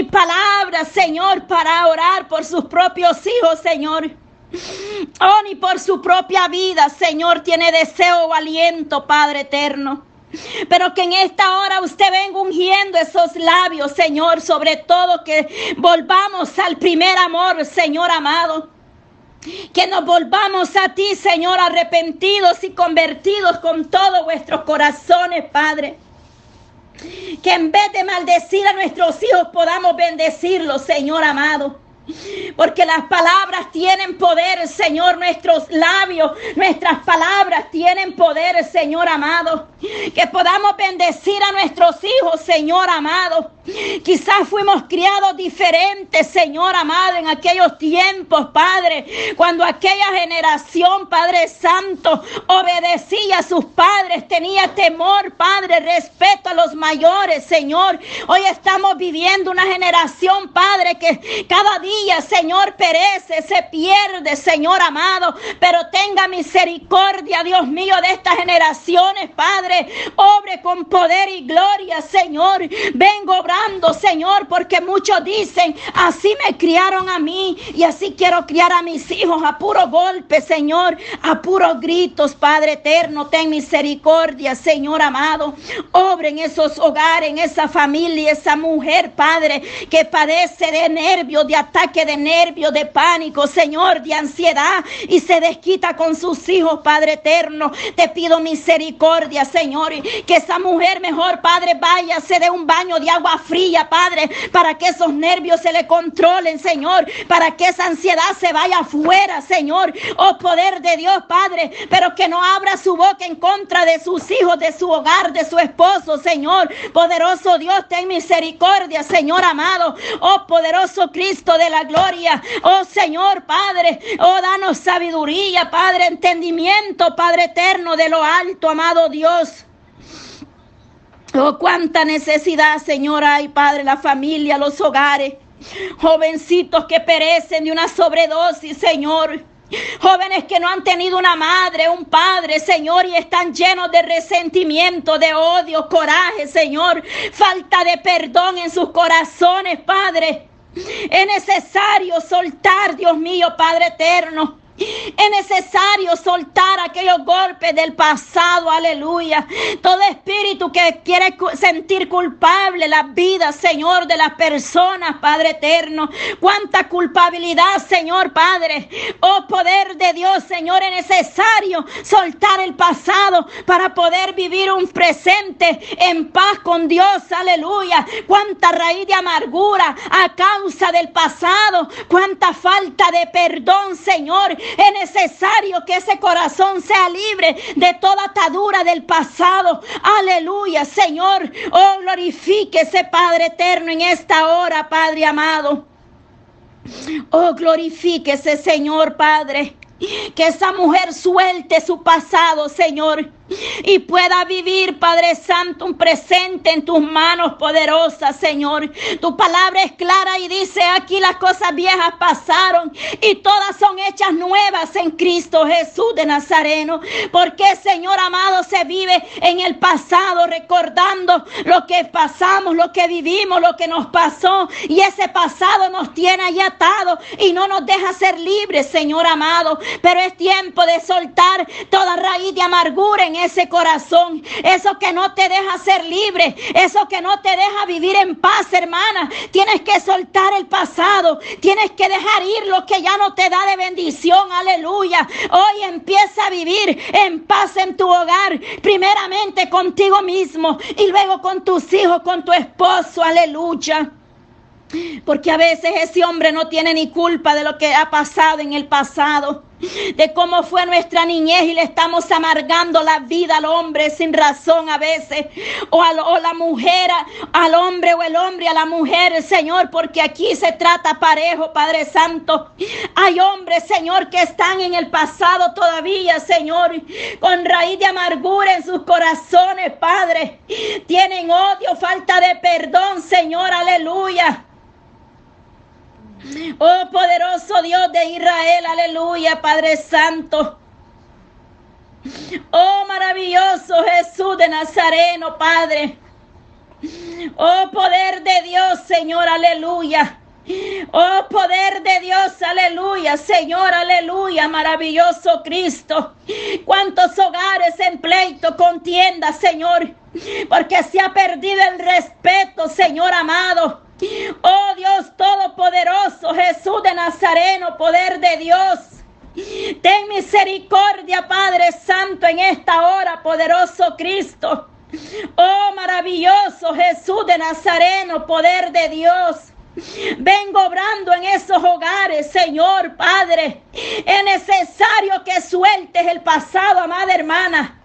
ni palabras, Señor, para orar por sus propios hijos, Señor. Oh, ni por su propia vida, Señor, tiene deseo o aliento, Padre eterno. Pero que en esta hora usted venga ungiendo esos labios, Señor, sobre todo que volvamos al primer amor, Señor amado. Que nos volvamos a ti, Señor, arrepentidos y convertidos con todos vuestros corazones, Padre. Que en vez de maldecir a nuestros hijos podamos bendecirlos, Señor amado. Porque las palabras tienen poder, Señor, nuestros labios, nuestras palabras tienen poder, Señor amado. Que podamos bendecir a nuestros hijos, Señor amado. Quizás fuimos criados diferentes, Señor amado, en aquellos tiempos, Padre, cuando aquella generación, Padre Santo, obedecía a sus padres, tenía temor, Padre, respeto a los mayores, Señor. Hoy estamos viviendo una generación, Padre, que cada día, Señor, perece, se pierde, Señor amado, pero tenga misericordia, Dios mío, de estas generaciones, Padre. Obre con poder y gloria, Señor. Vengo Señor, porque muchos dicen, así me criaron a mí y así quiero criar a mis hijos a puro golpe, Señor, a puros gritos, Padre eterno, ten misericordia, Señor amado. Obre en esos hogares, en esa familia, esa mujer, Padre, que padece de nervios, de ataque de nervios, de pánico, Señor, de ansiedad y se desquita con sus hijos, Padre eterno. Te pido misericordia, Señor, que esa mujer mejor, Padre, vaya, se dé un baño de agua fría, Padre, para que esos nervios se le controlen, Señor, para que esa ansiedad se vaya afuera, Señor. Oh poder de Dios, Padre, pero que no abra su boca en contra de sus hijos, de su hogar, de su esposo, Señor. Poderoso Dios, ten misericordia, Señor amado. Oh poderoso Cristo de la gloria. Oh Señor, Padre. Oh, danos sabiduría, Padre, entendimiento, Padre eterno de lo alto, amado Dios. Oh, cuánta necesidad, Señor, hay, Padre, la familia, los hogares. Jovencitos que perecen de una sobredosis, Señor. Jóvenes que no han tenido una madre, un padre, Señor, y están llenos de resentimiento, de odio, coraje, Señor. Falta de perdón en sus corazones, Padre. Es necesario soltar, Dios mío, Padre eterno. Es necesario soltar aquellos golpes del pasado, aleluya. Todo espíritu que quiere sentir culpable la vida, Señor, de las personas, Padre eterno. Cuánta culpabilidad, Señor, Padre. Oh poder de Dios, Señor, es necesario soltar el pasado para poder vivir un presente en paz con Dios, aleluya. Cuánta raíz de amargura a causa del pasado. Cuánta falta de perdón, Señor es necesario que ese corazón sea libre de toda atadura del pasado. Aleluya, Señor. Oh, glorifique ese Padre eterno en esta hora, Padre amado. Oh, glorifíquese, Señor Padre. Que esa mujer suelte su pasado, Señor y pueda vivir, Padre Santo, un presente en tus manos poderosas, Señor. Tu palabra es clara y dice, aquí las cosas viejas pasaron y todas son hechas nuevas en Cristo Jesús de Nazareno. Porque, Señor amado, se vive en el pasado recordando lo que pasamos, lo que vivimos, lo que nos pasó. Y ese pasado nos tiene ahí atado y no nos deja ser libres, Señor amado. Pero es tiempo de soltar toda raíz de amargura en ese corazón, eso que no te deja ser libre, eso que no te deja vivir en paz, hermana. Tienes que soltar el pasado, tienes que dejar ir lo que ya no te da de bendición, aleluya. Hoy empieza a vivir en paz en tu hogar, primeramente contigo mismo y luego con tus hijos, con tu esposo, aleluya. Porque a veces ese hombre no tiene ni culpa de lo que ha pasado en el pasado de cómo fue nuestra niñez y le estamos amargando la vida al hombre sin razón a veces, o, a, la mujer al hombre o el hombre a la mujer, Señor, porque aquí se trata parejo, Padre Santo. Hay hombres, Señor, que están en el pasado todavía, Señor, con raíz de amargura en sus corazones, Padre. Tienen odio, falta de perdón, Señor, aleluya. Oh poderoso Dios de Israel, aleluya, Padre Santo. Oh maravilloso Jesús de Nazareno, Padre. Oh poder de Dios, Señor, aleluya. Oh poder de Dios, aleluya, Señor, aleluya, maravilloso Cristo. Cuántos hogares en pleito, contienda, Señor, porque se ha perdido el respeto, Señor amado. Oh Dios Todopoderoso, Jesús de Nazareno, poder de Dios. Ten misericordia, Padre Santo, en esta hora, poderoso Cristo. Oh maravilloso Jesús de Nazareno, poder de Dios. Vengo obrando en esos hogares, Señor Padre. Es necesario que sueltes el pasado, amada hermana.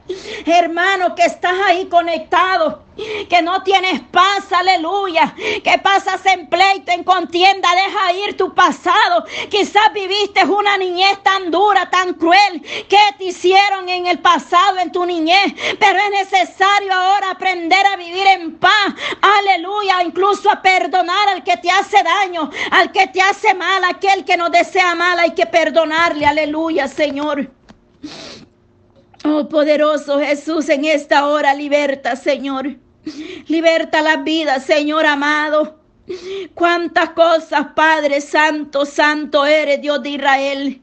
Hermano, que estás ahí conectado, que no tienes paz, aleluya, que pasas en pleito, en contienda, deja ir tu pasado. Quizás viviste una niñez tan dura, tan cruel, que te hicieron en el pasado, en tu niñez, pero es necesario ahora aprender a vivir en paz, aleluya, incluso a perdonar al que te hace daño, al que te hace mal, aquel que no desea mal, hay que perdonarle, aleluya, Señor. Oh poderoso Jesús, en esta hora liberta, Señor. Liberta la vida, Señor amado. Cuántas cosas, Padre Santo, Santo eres Dios de Israel.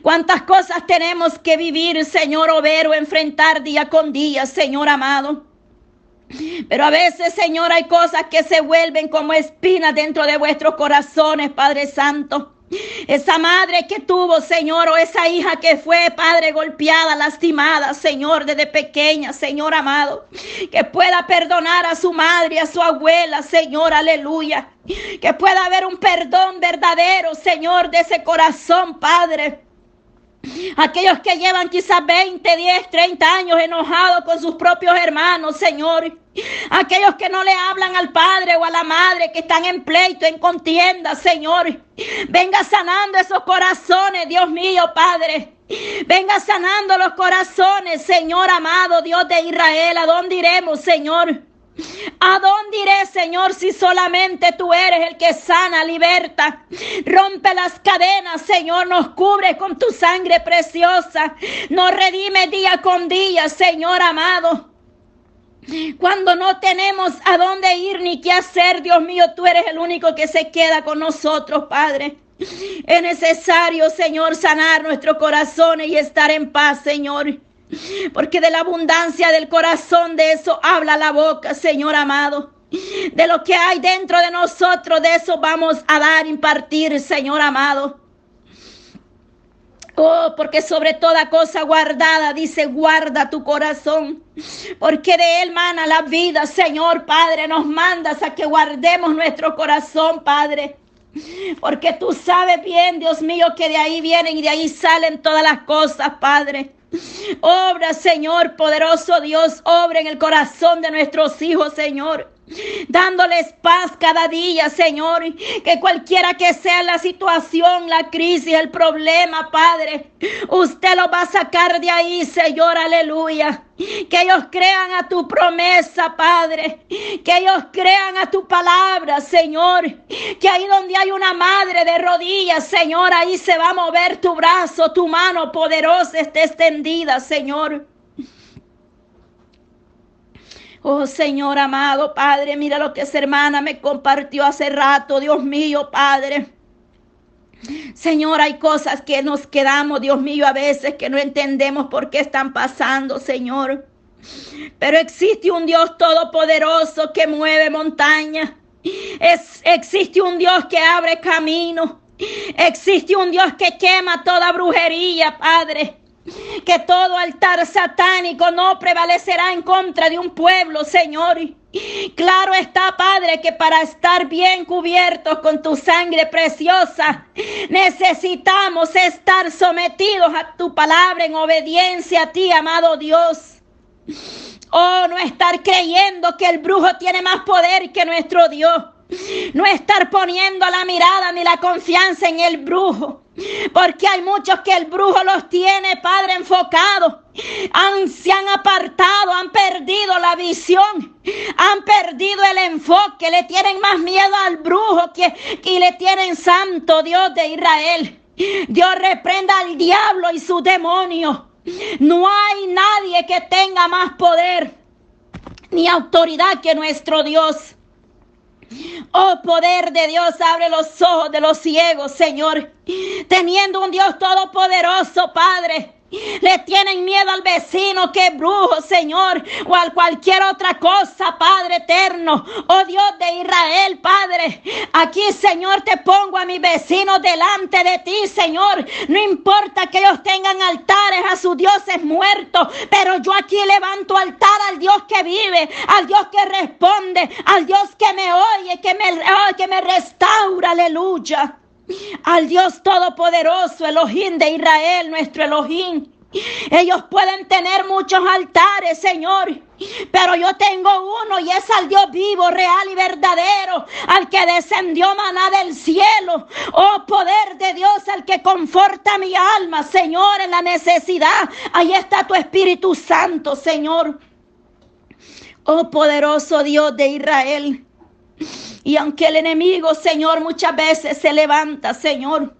Cuántas cosas tenemos que vivir, Señor, o ver o enfrentar día con día, Señor amado. Pero a veces, Señor, hay cosas que se vuelven como espinas dentro de vuestros corazones, Padre Santo. Esa madre que tuvo, Señor, o esa hija que fue, Padre, golpeada, lastimada, Señor, desde pequeña, Señor amado, que pueda perdonar a su madre, a su abuela, Señor, aleluya. Que pueda haber un perdón verdadero, Señor, de ese corazón, Padre. Aquellos que llevan quizás 20, 10, 30 años enojados con sus propios hermanos, Señor. Aquellos que no le hablan al padre o a la madre, que están en pleito, en contienda, Señor. Venga sanando esos corazones, Dios mío, Padre. Venga sanando los corazones, Señor amado, Dios de Israel. ¿A dónde iremos, Señor? ¿A dónde iré, Señor, si solamente tú eres el que sana, liberta? Rompe las cadenas, Señor, nos cubre con tu sangre preciosa. Nos redime día con día, Señor amado. Cuando no tenemos a dónde ir ni qué hacer, Dios mío, tú eres el único que se queda con nosotros, Padre. Es necesario, Señor, sanar nuestros corazones y estar en paz, Señor. Porque de la abundancia del corazón de eso habla la boca, Señor amado. De lo que hay dentro de nosotros, de eso vamos a dar, impartir, Señor amado. Oh, porque sobre toda cosa guardada, dice, guarda tu corazón. Porque de él mana la vida, Señor Padre. Nos mandas a que guardemos nuestro corazón, Padre. Porque tú sabes bien, Dios mío, que de ahí vienen y de ahí salen todas las cosas, Padre. Obra, Señor, poderoso Dios, obra en el corazón de nuestros hijos, Señor dándoles paz cada día, Señor. Que cualquiera que sea la situación, la crisis, el problema, Padre, usted lo va a sacar de ahí, Señor, aleluya. Que ellos crean a tu promesa, Padre. Que ellos crean a tu palabra, Señor. Que ahí donde hay una madre de rodillas, Señor, ahí se va a mover tu brazo, tu mano poderosa está extendida, Señor. Oh Señor amado, Padre, mira lo que esa hermana me compartió hace rato, Dios mío, Padre. Señor, hay cosas que nos quedamos, Dios mío, a veces que no entendemos por qué están pasando, Señor. Pero existe un Dios todopoderoso que mueve montañas. Existe un Dios que abre camino. Existe un Dios que quema toda brujería, Padre que todo altar satánico no prevalecerá en contra de un pueblo, Señor. Claro está, Padre, que para estar bien cubiertos con tu sangre preciosa, necesitamos estar sometidos a tu palabra en obediencia a ti, amado Dios. Oh, no estar creyendo que el brujo tiene más poder que nuestro Dios. No estar poniendo la mirada ni la confianza en el brujo. Porque hay muchos que el brujo los tiene, Padre, enfocado. Han, se han apartado, han perdido la visión, han perdido el enfoque, le tienen más miedo al brujo que, le tienen santo Dios de Israel. Dios reprenda al diablo y su demonio. No hay nadie que tenga más poder ni autoridad que nuestro Dios. Oh poder de Dios, abre los ojos de los ciegos, Señor. Teniendo un Dios todopoderoso, Padre le tienen miedo al vecino que brujo, Señor, o a cualquier otra cosa, Padre eterno. Oh Dios de Israel, Padre. Aquí, Señor, te pongo a mi vecino delante de ti, Señor. No importa que ellos tengan altares a sus dioses muertos, pero yo aquí levanto altar al Dios que vive, al Dios que responde, al Dios que me oye, que me, oh, que me restaura. Aleluya al Dios Todopoderoso, Elohim de Israel, nuestro Elohim. Ellos pueden tener muchos altares, Señor, pero yo tengo uno y es al Dios vivo, real y verdadero, al que descendió maná del cielo. Oh poder de Dios, al que conforta mi alma, Señor, en la necesidad. Ahí está tu Espíritu Santo, Señor. Oh poderoso Dios de Israel. Y aunque el enemigo, Señor, muchas veces se levanta, Señor,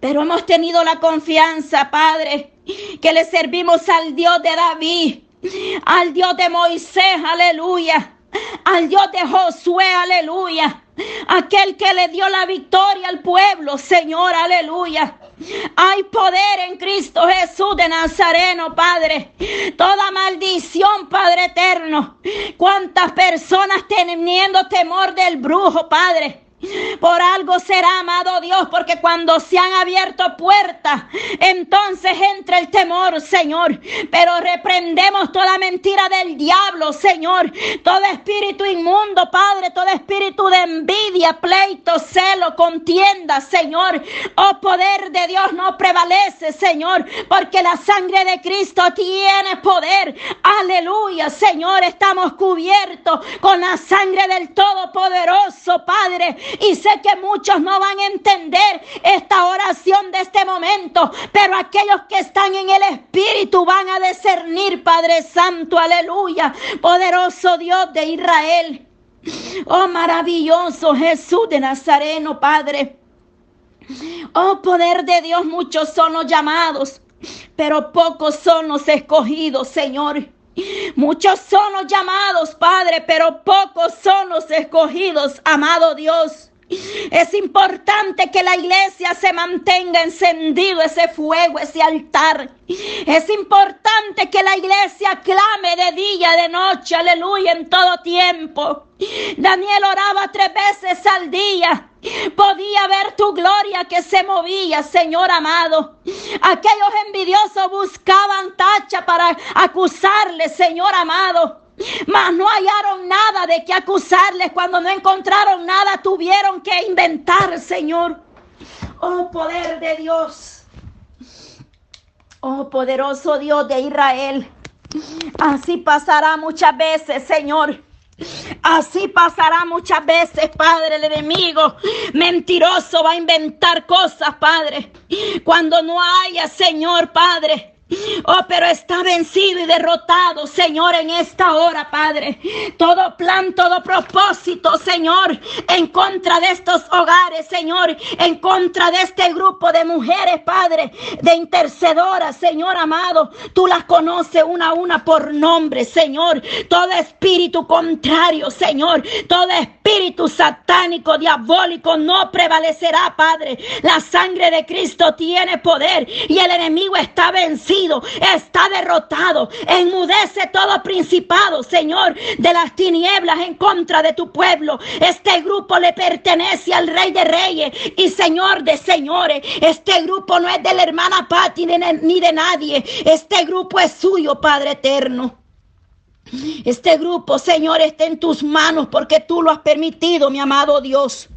pero hemos tenido la confianza, Padre, que le servimos al Dios de David, al Dios de Moisés, aleluya, al Dios de Josué, aleluya, aquel que le dio la victoria al pueblo, Señor, aleluya. Hay poder en Cristo Jesús de Nazareno, Padre. Toda maldición, Padre eterno. Cuántas personas teniendo temor del brujo, Padre. Por algo será amado Dios, porque cuando se han abierto puertas, entonces entra el temor, Señor. Pero reprendemos toda mentira del diablo, Señor. Todo espíritu inmundo, Padre, todo espíritu de envidia, pleito, celo, contienda, Señor. Oh poder de Dios no prevalece, Señor, porque la sangre de Cristo tiene poder. Aleluya, Señor, estamos cubiertos con la sangre del Todopoderoso, Padre. Y sé que muchos no van a entender esta oración de este momento, pero aquellos que están en el Espíritu van a discernir, Padre Santo, aleluya, poderoso Dios de Israel. Oh, maravilloso Jesús de Nazareno, Padre. Oh, poder de Dios, muchos son los llamados, pero pocos son los escogidos, Señor. Muchos son los llamados, Padre, pero pocos son los escogidos, amado Dios. Es importante que la iglesia se mantenga encendido ese fuego, ese altar. Es importante que la iglesia clame de día, de noche, aleluya, en todo tiempo. Daniel oraba tres veces al día. Podía ver tu gloria que se movía, Señor amado. Aquellos envidiosos buscaban tacha para acusarle, Señor amado. Mas no hallaron nada de qué acusarles. Cuando no encontraron nada, tuvieron que inventar, Señor. Oh poder de Dios. Oh poderoso Dios de Israel. Así pasará muchas veces, Señor. Así pasará muchas veces, Padre, el enemigo mentiroso va a inventar cosas, Padre. Cuando no haya, Señor, Padre, Oh, pero está vencido y derrotado, Señor, en esta hora, Padre. Todo plan, todo propósito, Señor, en contra de estos hogares, Señor, en contra de este grupo de mujeres, Padre, de intercedoras, Señor amado. Tú las conoces una a una por nombre, Señor. Todo espíritu contrario, Señor. Todo espíritu satánico, diabólico, no prevalecerá, Padre. La sangre de Cristo tiene poder y el enemigo está vencido está derrotado. Enmudece todo principado, Señor, de las tinieblas en contra de tu pueblo. Este grupo le pertenece al Rey de Reyes y Señor de Señores. Este grupo no es de la hermana Patti ni de nadie. Este grupo es suyo, Padre eterno. Este grupo, Señor, está en tus manos porque tú lo has permitido, mi amado Dios.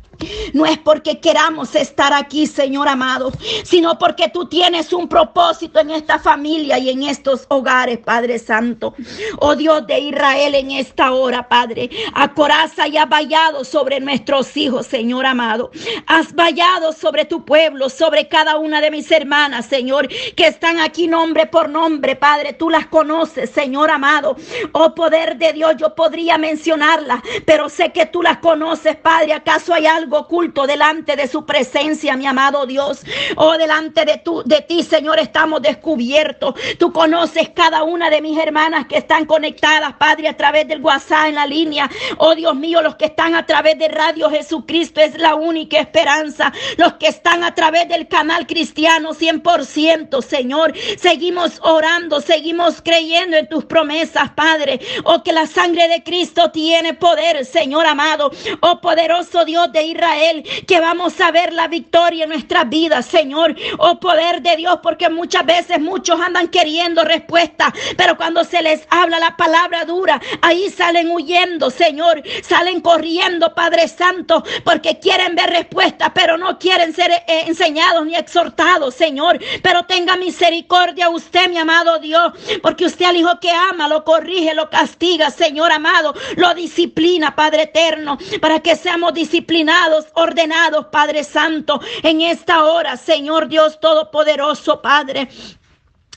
No es porque queramos estar aquí, Señor amado, sino porque tú tienes un propósito en esta familia y en estos hogares, Padre Santo. Oh Dios de Israel, en esta hora, Padre, acoraza y has vallado sobre nuestros hijos, Señor amado. Has vallado sobre tu pueblo, sobre cada una de mis hermanas, Señor, que están aquí nombre por nombre, Padre. Tú las conoces, Señor amado. Oh poder de Dios, yo podría mencionarlas, pero sé que tú las conoces, Padre. ¿Acaso hay algo? Algo oculto delante de su presencia, mi amado Dios. Oh, delante de, tu, de ti, Señor, estamos descubiertos. Tú conoces cada una de mis hermanas que están conectadas, Padre, a través del WhatsApp en la línea. Oh, Dios mío, los que están a través de Radio Jesucristo es la única esperanza. Los que están a través del canal cristiano 100%, Señor. Seguimos orando, seguimos creyendo en tus promesas, Padre. Oh, que la sangre de Cristo tiene poder, Señor amado. Oh, poderoso Dios de Israel, que vamos a ver la victoria en nuestras vidas, Señor. Oh, poder de Dios, porque muchas veces muchos andan queriendo respuesta, pero cuando se les habla la palabra dura, ahí salen huyendo, Señor. Salen corriendo, Padre Santo, porque quieren ver respuesta, pero no quieren ser eh, enseñados ni exhortados, Señor. Pero tenga misericordia usted, mi amado Dios, porque usted al hijo que ama lo corrige, lo castiga, Señor amado, lo disciplina, Padre eterno, para que seamos disciplinados, ordenados, Padre Santo, en esta hora, Señor Dios Todopoderoso, Padre.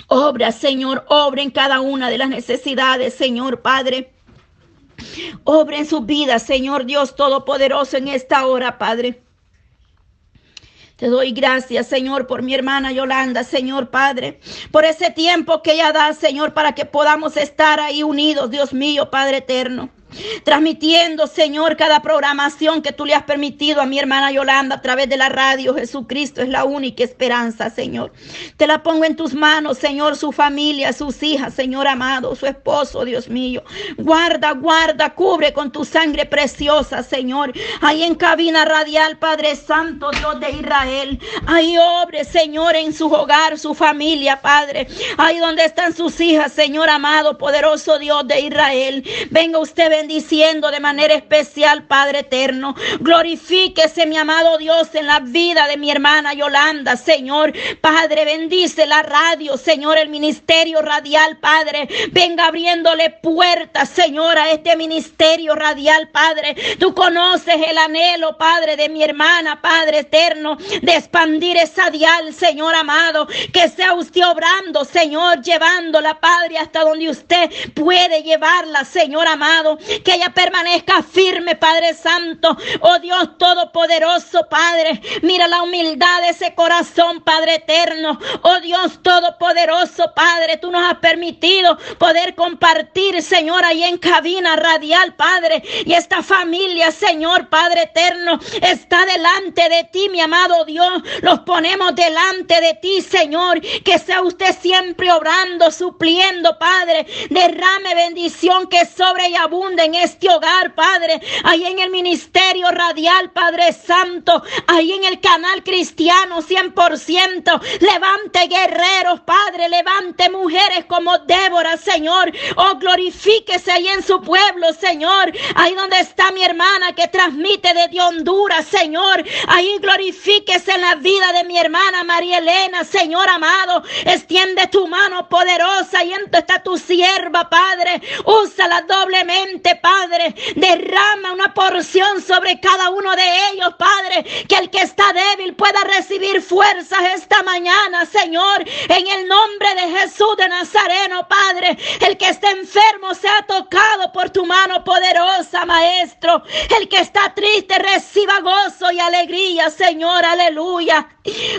Obra, Señor, obra en cada una de las necesidades, Señor Padre. Obra en su vida, Señor Dios Todopoderoso, en esta hora, Padre. Te doy gracias, Señor, por mi hermana Yolanda, Señor Padre, por ese tiempo que ella da, Señor, para que podamos estar ahí unidos, Dios mío, Padre eterno transmitiendo, Señor, cada programación que tú le has permitido a mi hermana Yolanda a través de la radio. Jesucristo es la única esperanza, Señor. Te la pongo en tus manos, Señor, su familia, sus hijas, Señor amado, su esposo, Dios mío. Guarda, guarda, cubre con tu sangre preciosa, Señor. Ahí en cabina radial, Padre Santo, Dios de Israel. Ahí obre, Señor, en su hogar, su familia, Padre. Ahí donde están sus hijas, Señor amado, poderoso Dios de Israel. Venga usted, bendiciendo de manera especial, Padre eterno. Glorifíquese, mi amado Dios, en la vida de mi hermana Yolanda, Señor. Padre, bendice la radio, Señor, el ministerio radial, Padre. Venga abriéndole puertas, Señor, a este ministerio radial, Padre. Tú conoces el anhelo, Padre, de mi hermana, Padre eterno, de expandir esa dial, Señor amado. Que sea usted obrando, Señor, llevándola, Padre, hasta donde usted puede llevarla, Señor amado que ella permanezca firme, Padre Santo. Oh Dios Todopoderoso, Padre. Mira la humildad de ese corazón, Padre eterno. Oh Dios Todopoderoso, Padre. Tú nos has permitido poder compartir, Señor, ahí en cabina radial, Padre. Y esta familia, Señor, Padre eterno, está delante de ti, mi amado Dios. Los ponemos delante de ti, Señor. Que sea usted siempre obrando, supliendo, Padre. Derrame bendición que sobre y abunde en este hogar, Padre, ahí en el ministerio radial, Padre Santo, ahí en el canal cristiano 100%. Levante guerreros, Padre, levante mujeres como Débora, Señor. Oh, glorifíquese ahí en su pueblo, Señor. Ahí donde está mi hermana que transmite desde Honduras, Señor. Ahí glorifíquese en la vida de mi hermana María Elena, Señor amado. Extiende tu mano poderosa y en está tu sierva, Padre. Úsala doblemente Padre. Derrama una porción sobre cada uno de ellos, Padre. Que el que está débil pueda recibir fuerzas esta mañana, Señor. En el nombre de Jesús de Nazareno, Padre. El que está enfermo sea tocado por tu mano poderosa, Maestro. El que está triste reciba gozo y alegría, Señor. Aleluya.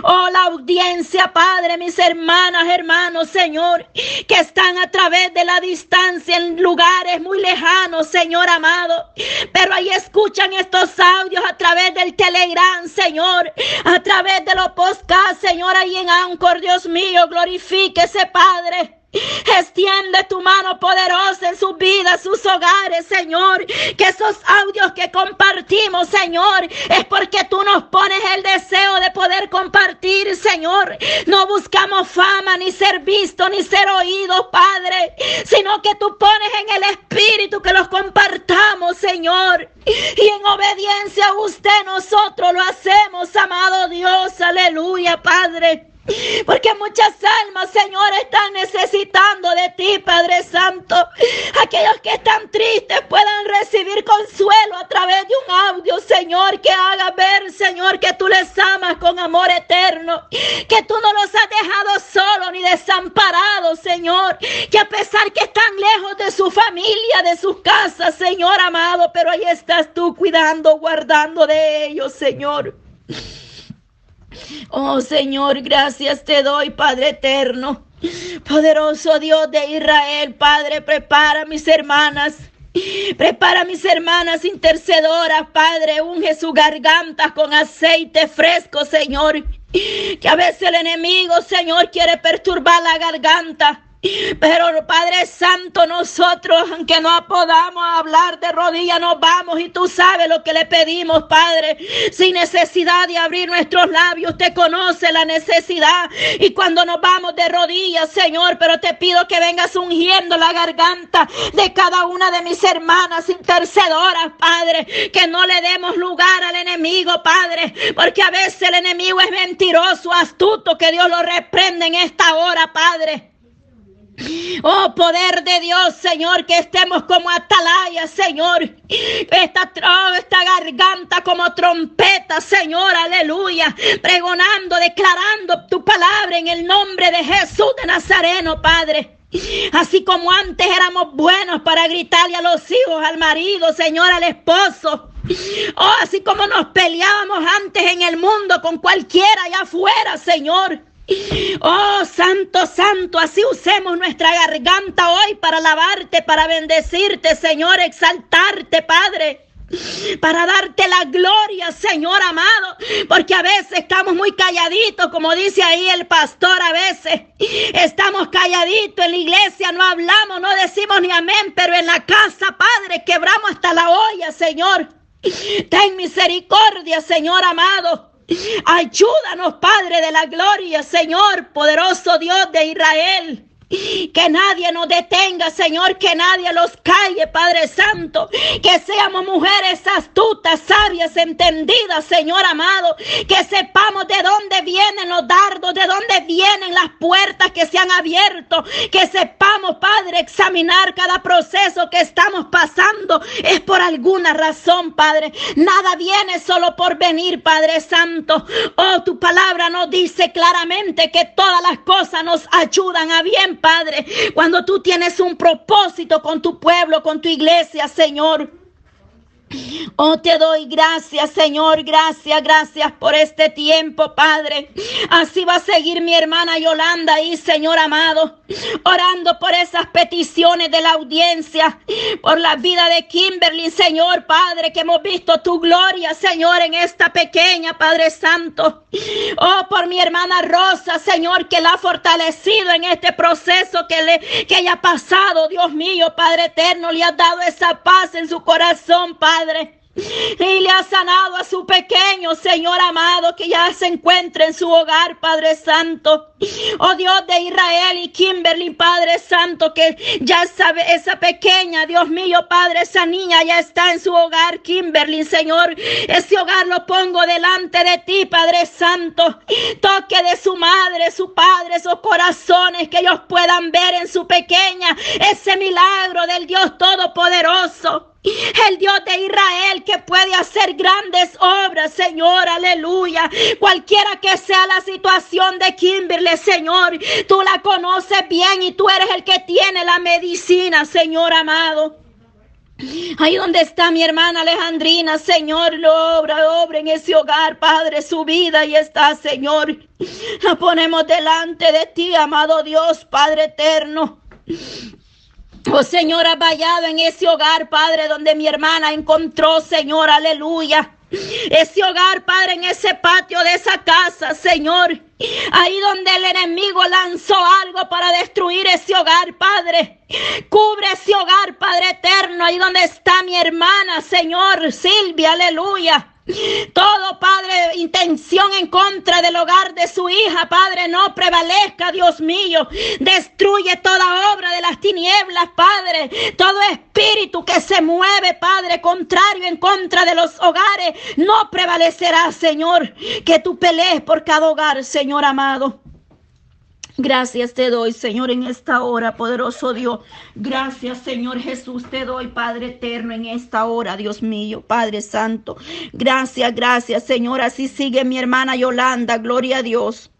Oh, la audiencia, Padre, mis hermanas, hermanos, Señor, que están a través de la distancia en lugares muy lejanos, Señor amado. Pero ahí escuchan estos audios a través del Telegram, Señor, a través de los podcasts, Señor, ahí en Anchor, Dios mío, glorifíquese, Padre. Extiende tu mano poderosa en sus vidas, sus hogares, Señor. Que esos audios que compartimos, Señor, es porque tú nos pones el deseo de poder compartir, Señor. No buscamos fama, ni ser visto, ni ser oído, Padre, sino que tú pones en el Espíritu que los compartamos, Señor. Y en obediencia a usted nosotros lo hacemos, amado Dios. Aleluya, Padre. Porque muchas almas, Señor, están necesitando de ti, Padre Santo. Aquellos que están tristes puedan recibir consuelo a través de un audio, Señor, que haga ver, Señor, que tú les amas con amor eterno. Que tú no los has dejado solos ni desamparados, Señor. Que a pesar que están lejos de su familia, de sus casas, Señor amado, pero ahí estás tú cuidando, guardando de ellos, Señor. Oh Señor, gracias te doy, Padre eterno. Poderoso Dios de Israel, Padre, prepara a mis hermanas. Prepara a mis hermanas intercedoras, Padre, unge su garganta con aceite fresco, Señor. Que a veces el enemigo, Señor, quiere perturbar la garganta. Pero Padre Santo, nosotros, aunque no podamos hablar de rodillas, nos vamos y tú sabes lo que le pedimos, Padre, sin necesidad de abrir nuestros labios. Te conoce la necesidad y cuando nos vamos de rodillas, Señor, pero te pido que vengas ungiendo la garganta de cada una de mis hermanas intercedoras, Padre, que no le demos lugar al enemigo, Padre, porque a veces el enemigo es mentiroso, astuto, que Dios lo reprende en esta hora, Padre. Oh poder de Dios, Señor, que estemos como atalaya, Señor. Esta, esta garganta como trompeta, Señor, aleluya. Pregonando, declarando tu palabra en el nombre de Jesús de Nazareno, Padre. Así como antes éramos buenos para gritarle a los hijos, al marido, Señor, al esposo. Oh, así como nos peleábamos antes en el mundo con cualquiera allá afuera, Señor. Oh, santo, santo, así usemos nuestra garganta hoy para alabarte, para bendecirte, Señor, exaltarte, Padre para darte la gloria, Señor amado, porque a veces estamos muy calladitos, como dice ahí el pastor, a veces estamos calladitos en la iglesia, no hablamos, no decimos ni amén, pero en la casa, Padre, quebramos hasta la olla, Señor. Ten misericordia, Señor amado. Ayúdanos, Padre de la Gloria, Señor, poderoso Dios de Israel. Que nadie nos detenga, Señor, que nadie los calle, Padre Santo. Que seamos mujeres astutas, sabias, entendidas, Señor amado. Que sepamos de dónde vienen los dardos, de dónde vienen las puertas que se han abierto. Que sepamos, Padre, examinar cada proceso que estamos pasando. Es por alguna razón, Padre. Nada viene solo por venir, Padre Santo. Oh, tu palabra nos dice claramente que todas las cosas nos ayudan a bien, Padre, cuando tú tienes un propósito con tu pueblo, con tu iglesia, Señor. Oh, te doy gracias, Señor, gracias, gracias por este tiempo, Padre. Así va a seguir mi hermana Yolanda y Señor amado, orando por esas peticiones de la audiencia, por la vida de Kimberly, Señor, Padre, que hemos visto tu gloria, Señor, en esta pequeña, Padre Santo. Oh, por mi hermana Rosa, Señor, que la ha fortalecido en este proceso que, le, que ella ha pasado, Dios mío, Padre eterno, le ha dado esa paz en su corazón, Padre. Padre. Y le ha sanado a su pequeño Señor amado que ya se encuentra en su hogar, Padre Santo. Oh Dios de Israel y Kimberly, Padre Santo, que ya sabe esa pequeña, Dios mío, Padre, esa niña ya está en su hogar, Kimberly, Señor. Ese hogar lo pongo delante de ti, Padre Santo. Toque de su madre, su padre, esos corazones que ellos puedan ver en su pequeña ese milagro del Dios Todopoderoso. El Dios de Israel que puede hacer grandes obras, Señor, aleluya. Cualquiera que sea la situación de Kimberly, Señor, tú la conoces bien y tú eres el que tiene la medicina, Señor amado. Ahí donde está mi hermana Alejandrina, Señor, obra, obra en ese hogar, Padre, su vida y está, Señor. La ponemos delante de ti, amado Dios, Padre eterno. Oh Señor, ha vallado en ese hogar, Padre, donde mi hermana encontró, Señor, aleluya. Ese hogar, Padre, en ese patio de esa casa, Señor. Ahí donde el enemigo lanzó algo para destruir ese hogar, Padre. Cubre ese hogar, Padre eterno. Ahí donde está mi hermana, Señor, Silvia, aleluya. Todo, Padre, intención en contra del hogar de su hija, Padre, no prevalezca, Dios mío. Destruye toda obra de las tinieblas, Padre. Todo espíritu que se mueve, Padre, contrario en contra de los hogares, no prevalecerá, Señor. Que tú pelees por cada hogar, Señor amado. Gracias te doy, Señor, en esta hora, poderoso Dios. Gracias, Señor Jesús, te doy, Padre eterno, en esta hora, Dios mío, Padre Santo. Gracias, gracias, Señor. Así sigue mi hermana Yolanda, gloria a Dios.